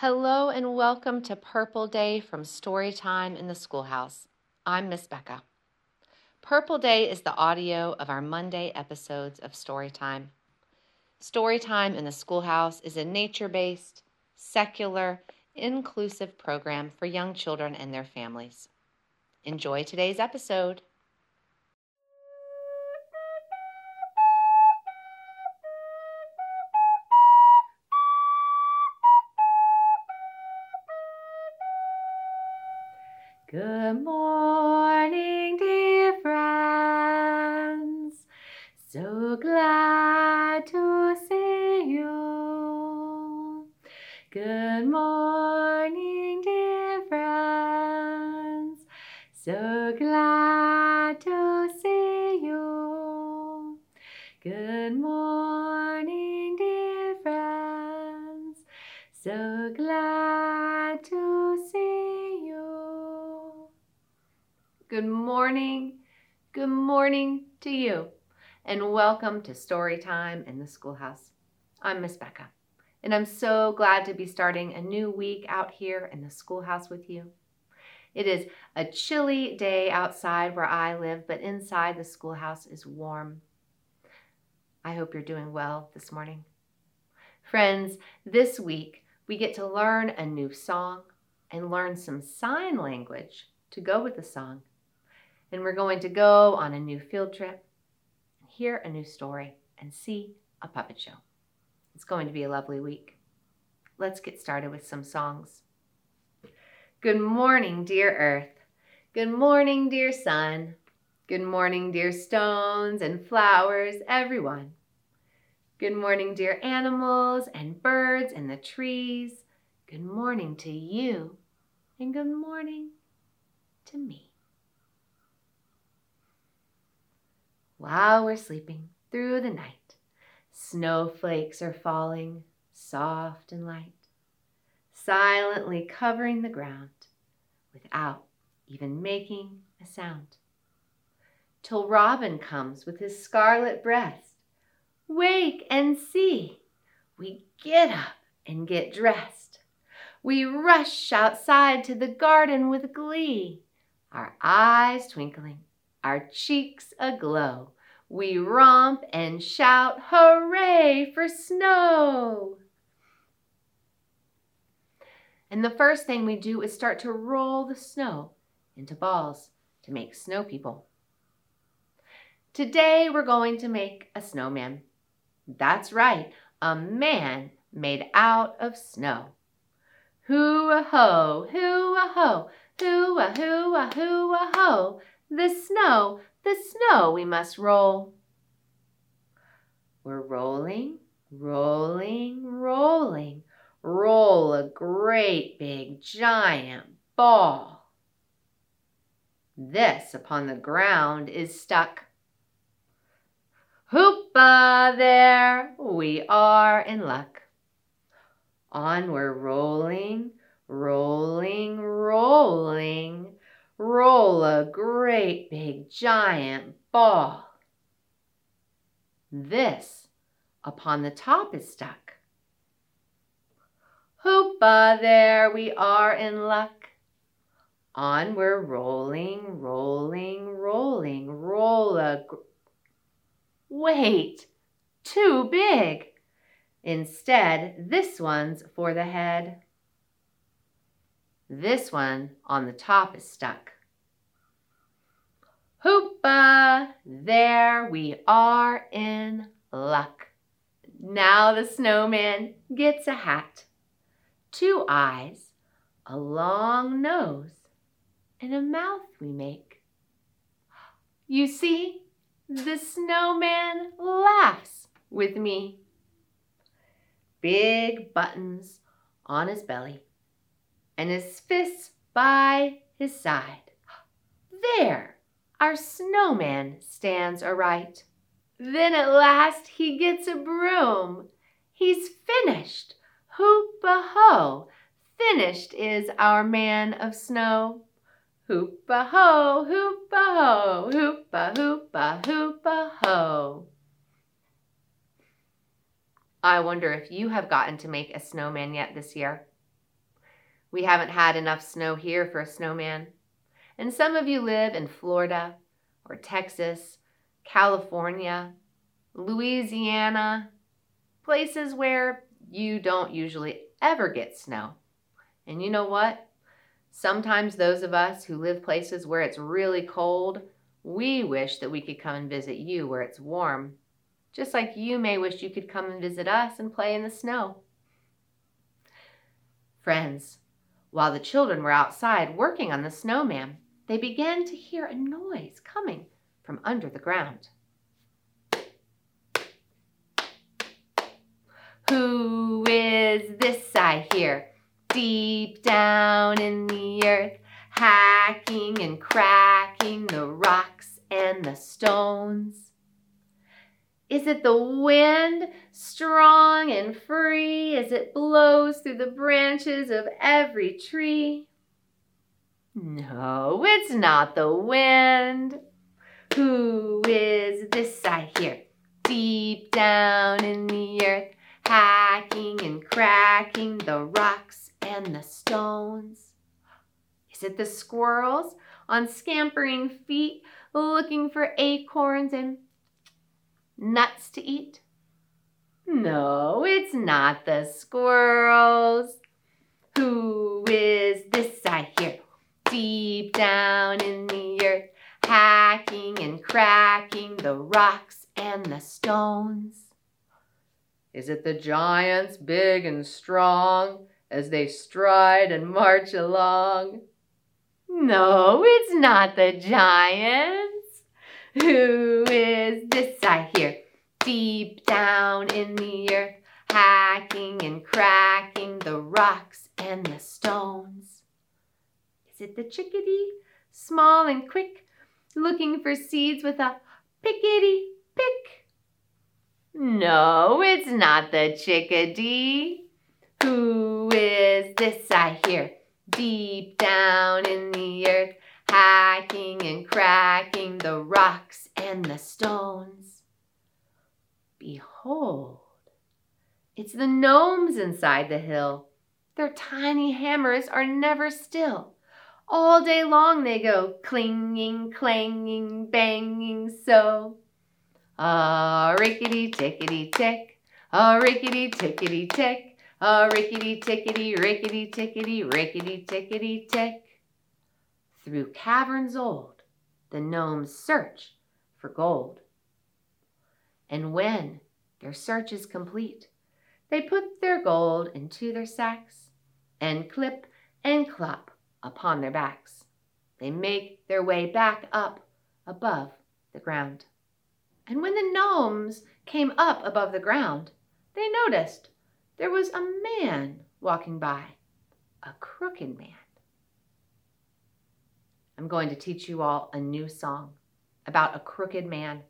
Hello and welcome to Purple Day from Storytime in the Schoolhouse. I'm Miss Becca. Purple Day is the audio of our Monday episodes of Storytime. Storytime in the Schoolhouse is a nature based, secular, inclusive program for young children and their families. Enjoy today's episode. Morning, dear friends. So glad Good morning. Good morning to you. And welcome to Story Time in the Schoolhouse. I'm Miss Becca, and I'm so glad to be starting a new week out here in the schoolhouse with you. It is a chilly day outside where I live, but inside the schoolhouse is warm. I hope you're doing well this morning. Friends, this week we get to learn a new song and learn some sign language to go with the song. And we're going to go on a new field trip, hear a new story, and see a puppet show. It's going to be a lovely week. Let's get started with some songs. Good morning, dear earth. Good morning, dear sun. Good morning, dear stones and flowers, everyone. Good morning, dear animals and birds and the trees. Good morning to you, and good morning to me. While we're sleeping through the night, snowflakes are falling soft and light, silently covering the ground without even making a sound. Till Robin comes with his scarlet breast. Wake and see! We get up and get dressed. We rush outside to the garden with glee, our eyes twinkling, our cheeks aglow. We romp and shout, Hooray for snow! And the first thing we do is start to roll the snow into balls to make snow people. Today we're going to make a snowman. That's right, a man made out of snow. Hoo-a-ho, hoo-a-ho, hoo-a, hoo-a, ho The snow, the snow we must roll. We're rolling, rolling, rolling. Roll a great big giant ball. This upon the ground is stuck. Hoopa there, we are in luck. On we're rolling, rolling, rolling. Roll a great big giant ball. This upon the top is stuck. Hoopa, there we are in luck. On we're rolling, rolling, rolling. Roll a. Gr- Wait, too big. Instead, this one's for the head. This one on the top is stuck. Hoopa! There we are in luck. Now the snowman gets a hat, two eyes, a long nose, and a mouth we make. You see, the snowman laughs with me. Big buttons on his belly and his fists by his side. There, our snowman stands aright. Then at last he gets a broom. He's finished. Hoop-a ho! Finished is our man of snow. Hoop-a ho, hoop-a ho, hoop-a hoop-a hoop-a ho. I wonder if you have gotten to make a snowman yet this year. We haven't had enough snow here for a snowman. And some of you live in Florida or Texas, California, Louisiana, places where you don't usually ever get snow. And you know what? Sometimes those of us who live places where it's really cold, we wish that we could come and visit you where it's warm. Just like you may wish you could come and visit us and play in the snow. Friends, while the children were outside working on the snowman, they began to hear a noise coming from under the ground. Who is this I hear? Deep down in the earth, hacking and cracking the rocks and the stones. Is it the wind, strong and free, as it blows through the branches of every tree? No, it's not the wind. Who is this I hear? Deep down in the earth, hacking and cracking the rocks and the stones. Is it the squirrels on scampering feet looking for acorns and nuts to eat? No, it's not the squirrels. Who is this I hear? Deep down in the earth, hacking and cracking the rocks and the stones. Is it the giants big and strong as they stride and march along? No, it's not the giants. Who is this I hear? Deep down in the earth, hacking and cracking the rocks and the stones. Is it the chickadee, small and quick, looking for seeds with a pickety pick? No, it's not the chickadee. Who is this I hear? Deep down in the earth, hacking and cracking the rocks and the stones. Behold, it's the gnomes inside the hill. Their tiny hammers are never still. All day long they go clinging, clanging, banging so. A rickety tickety tick, a rickety tickety tick, a rickety tickety rickety tickety rickety tickety tick. Through caverns old, the gnomes search for gold. And when their search is complete, they put their gold into their sacks and clip and clop upon their backs. They make their way back up above the ground. And when the gnomes came up above the ground, they noticed there was a man walking by, a crooked man. I'm going to teach you all a new song about a crooked man.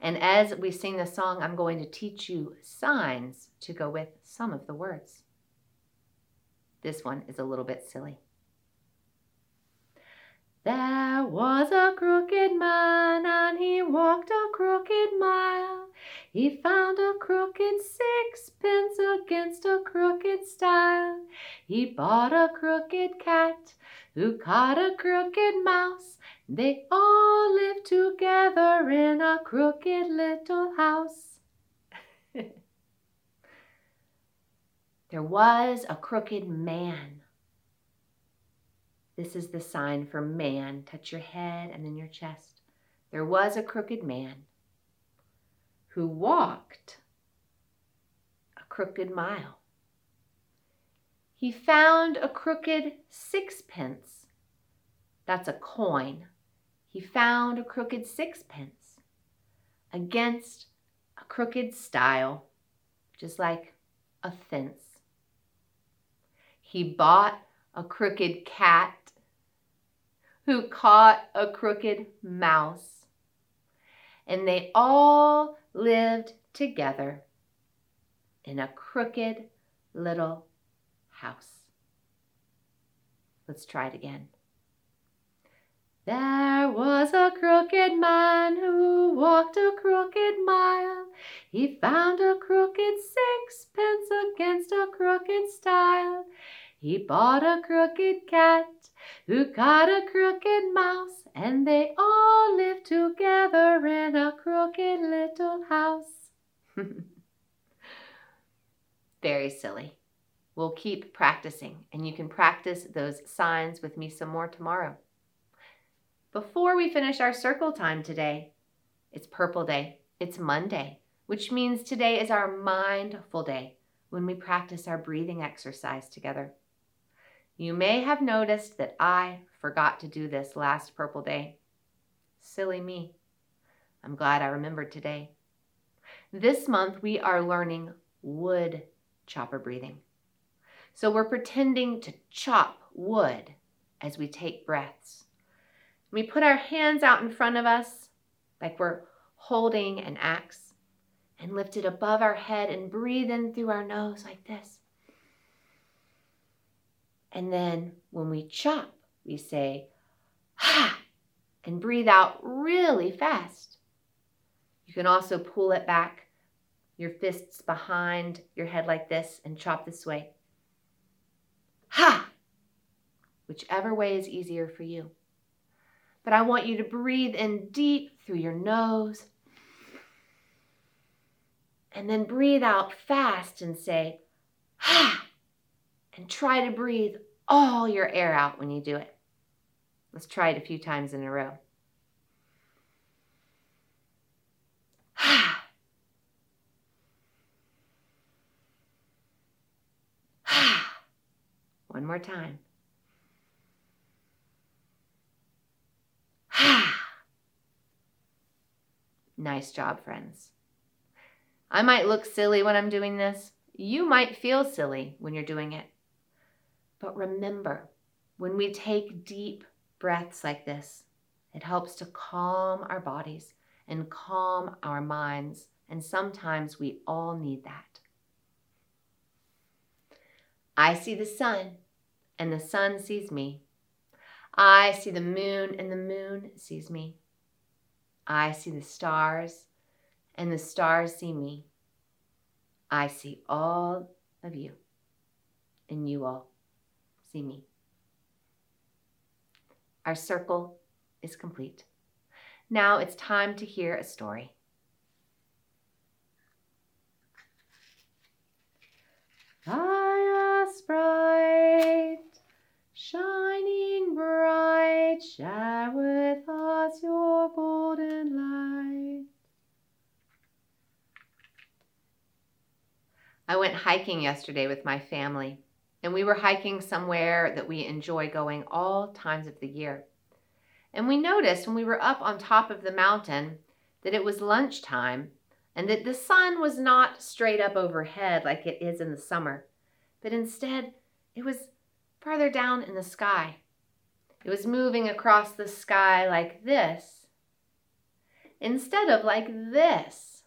And as we sing the song, I'm going to teach you signs to go with some of the words. This one is a little bit silly. There was a crooked man and he walked a crooked mile. He found a crooked sixpence against a crooked stile. He bought a crooked cat who caught a crooked mouse. They all lived together in a crooked little house. there was a crooked man this is the sign for man. Touch your head and then your chest. There was a crooked man who walked a crooked mile. He found a crooked sixpence. That's a coin. He found a crooked sixpence against a crooked stile, just like a fence. He bought a crooked cat who caught a crooked mouse. And they all lived together in a crooked little house. Let's try it again. There was a crooked man who walked a crooked mile. He found a crooked sixpence against a crooked stile. He bought a crooked cat who got a crooked mouse, and they all lived together in a crooked little house. Very silly. We'll keep practicing, and you can practice those signs with me some more tomorrow. Before we finish our circle time today, it's Purple Day. It's Monday, which means today is our mindful day when we practice our breathing exercise together. You may have noticed that I forgot to do this last Purple Day. Silly me. I'm glad I remembered today. This month we are learning wood chopper breathing. So we're pretending to chop wood as we take breaths. We put our hands out in front of us like we're holding an axe and lift it above our head and breathe in through our nose like this. And then when we chop, we say, ha, and breathe out really fast. You can also pull it back, your fists behind your head like this, and chop this way. Ha! Whichever way is easier for you. But I want you to breathe in deep through your nose. And then breathe out fast and say, ha! And try to breathe all your air out when you do it. Let's try it a few times in a row. One more time. nice job, friends. I might look silly when I'm doing this. You might feel silly when you're doing it. But remember, when we take deep breaths like this, it helps to calm our bodies and calm our minds. And sometimes we all need that. I see the sun, and the sun sees me. I see the moon, and the moon sees me. I see the stars, and the stars see me. I see all of you, and you all see me. Our circle is complete. Now it's time to hear a story. Fire sprite, shining bright, share with us your golden light. I went hiking yesterday with my family and we were hiking somewhere that we enjoy going all times of the year. And we noticed when we were up on top of the mountain that it was lunchtime and that the sun was not straight up overhead like it is in the summer, but instead it was farther down in the sky. It was moving across the sky like this instead of like this.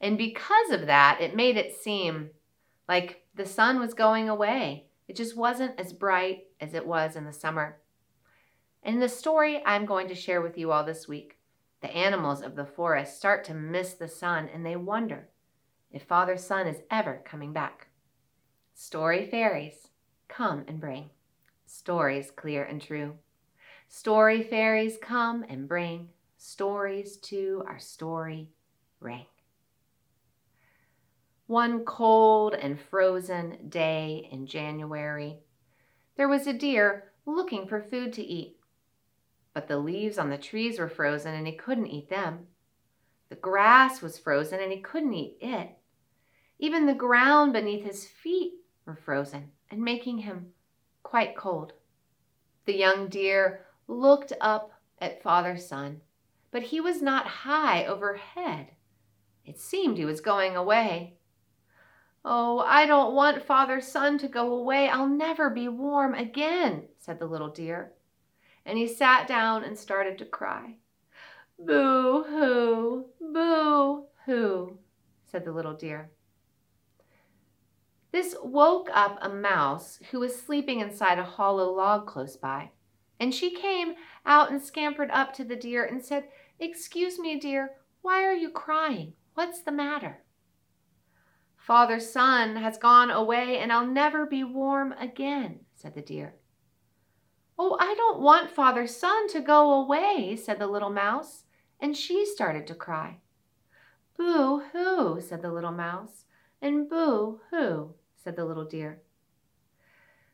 And because of that, it made it seem like the sun was going away. It just wasn't as bright as it was in the summer. In the story I'm going to share with you all this week, the animals of the forest start to miss the sun and they wonder if Father Sun is ever coming back. Story fairies, come and bring stories clear and true. Story fairies come and bring stories to our story ring. One cold and frozen day in January, there was a deer looking for food to eat. But the leaves on the trees were frozen and he couldn't eat them. The grass was frozen and he couldn't eat it. Even the ground beneath his feet were frozen and making him quite cold. The young deer looked up at Father Sun, but he was not high overhead. It seemed he was going away. Oh, I don't want Father Sun to go away. I'll never be warm again, said the little deer. And he sat down and started to cry. Boo hoo, boo hoo, said the little deer. This woke up a mouse who was sleeping inside a hollow log close by. And she came out and scampered up to the deer and said, Excuse me, dear, why are you crying? What's the matter? Father's sun has gone away and I'll never be warm again, said the deer. Oh, I don't want Father sun to go away, said the little mouse, and she started to cry. Boo hoo, said the little mouse, and boo hoo, said the little deer.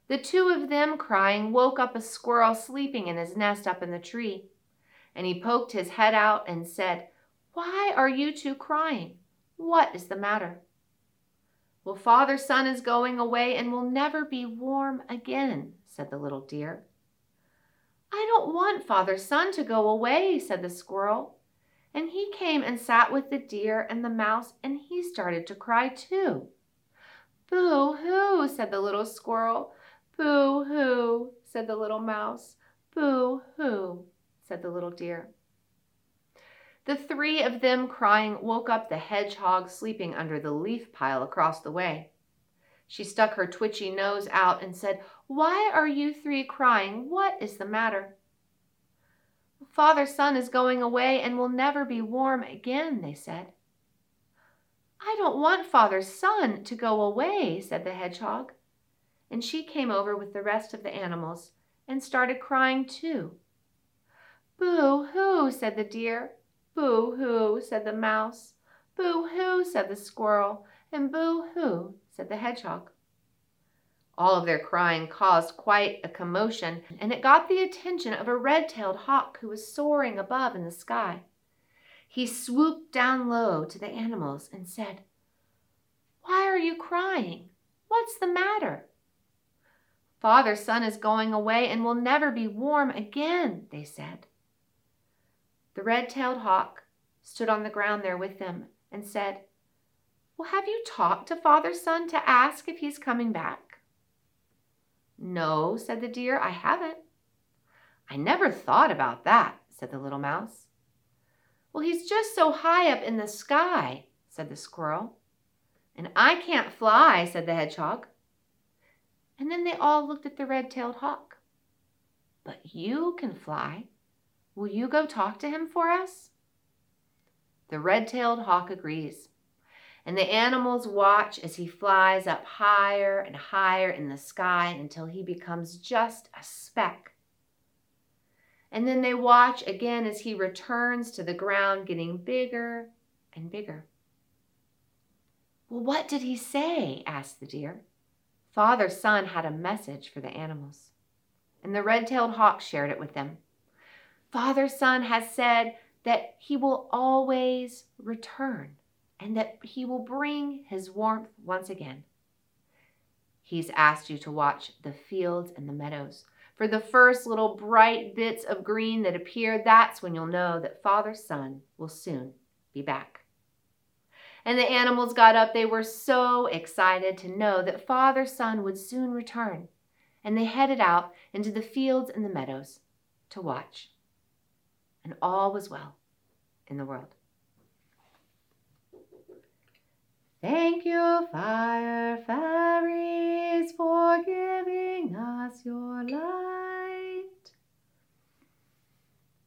The two of them crying woke up a squirrel sleeping in his nest up in the tree, and he poked his head out and said, Why are you two crying? What is the matter? Well, Father Sun is going away and will never be warm again, said the little deer. I don't want Father Sun to go away, said the squirrel. And he came and sat with the deer and the mouse, and he started to cry too. Boo hoo, said the little squirrel. Boo hoo, said the little mouse. Boo hoo, said the little deer. The three of them crying woke up the hedgehog sleeping under the leaf pile across the way. She stuck her twitchy nose out and said, Why are you three crying? What is the matter? Father Sun is going away and will never be warm again, they said. I don't want Father Sun to go away, said the hedgehog. And she came over with the rest of the animals and started crying too. Boo hoo, said the deer. Boo hoo, said the mouse. Boo hoo, said the squirrel. And boo hoo, said the hedgehog. All of their crying caused quite a commotion, and it got the attention of a red tailed hawk who was soaring above in the sky. He swooped down low to the animals and said, Why are you crying? What's the matter? Father Sun is going away and will never be warm again, they said. The red tailed hawk stood on the ground there with them and said, Well, have you talked to Father Sun to ask if he's coming back? No, said the deer, I haven't. I never thought about that, said the little mouse. Well, he's just so high up in the sky, said the squirrel. And I can't fly, said the hedgehog. And then they all looked at the red tailed hawk. But you can fly. Will you go talk to him for us? The red tailed hawk agrees and the animals watch as he flies up higher and higher in the sky until he becomes just a speck. And then they watch again as he returns to the ground, getting bigger and bigger. Well, what did he say? asked the deer. Father Sun had a message for the animals, and the red tailed hawk shared it with them. Father Sun has said that he will always return and that he will bring his warmth once again. He's asked you to watch the fields and the meadows. For the first little bright bits of green that appear, that's when you'll know that Father Sun will soon be back. And the animals got up. They were so excited to know that Father Sun would soon return. And they headed out into the fields and the meadows to watch. And all was well in the world. Thank you, fire fairies, for giving us your light.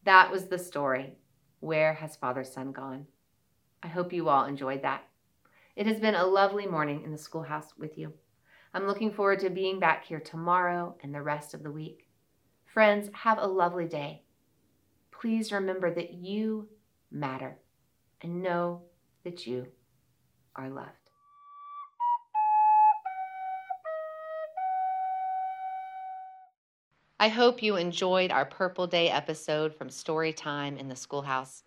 That was the story. Where has Father Sun gone? I hope you all enjoyed that. It has been a lovely morning in the schoolhouse with you. I'm looking forward to being back here tomorrow and the rest of the week. Friends, have a lovely day. Please remember that you matter and know that you are loved. I hope you enjoyed our Purple Day episode from Storytime in the Schoolhouse.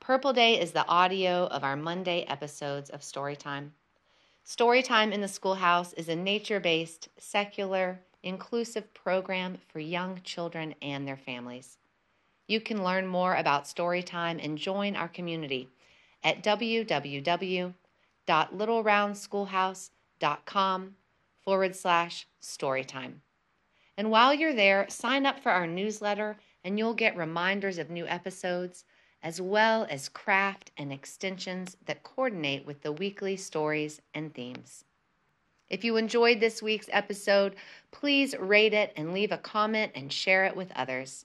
Purple Day is the audio of our Monday episodes of Storytime. Storytime in the Schoolhouse is a nature based, secular, inclusive program for young children and their families. You can learn more about Storytime and join our community at www.littleroundschoolhouse.com forward slash storytime. And while you're there, sign up for our newsletter and you'll get reminders of new episodes, as well as craft and extensions that coordinate with the weekly stories and themes. If you enjoyed this week's episode, please rate it and leave a comment and share it with others.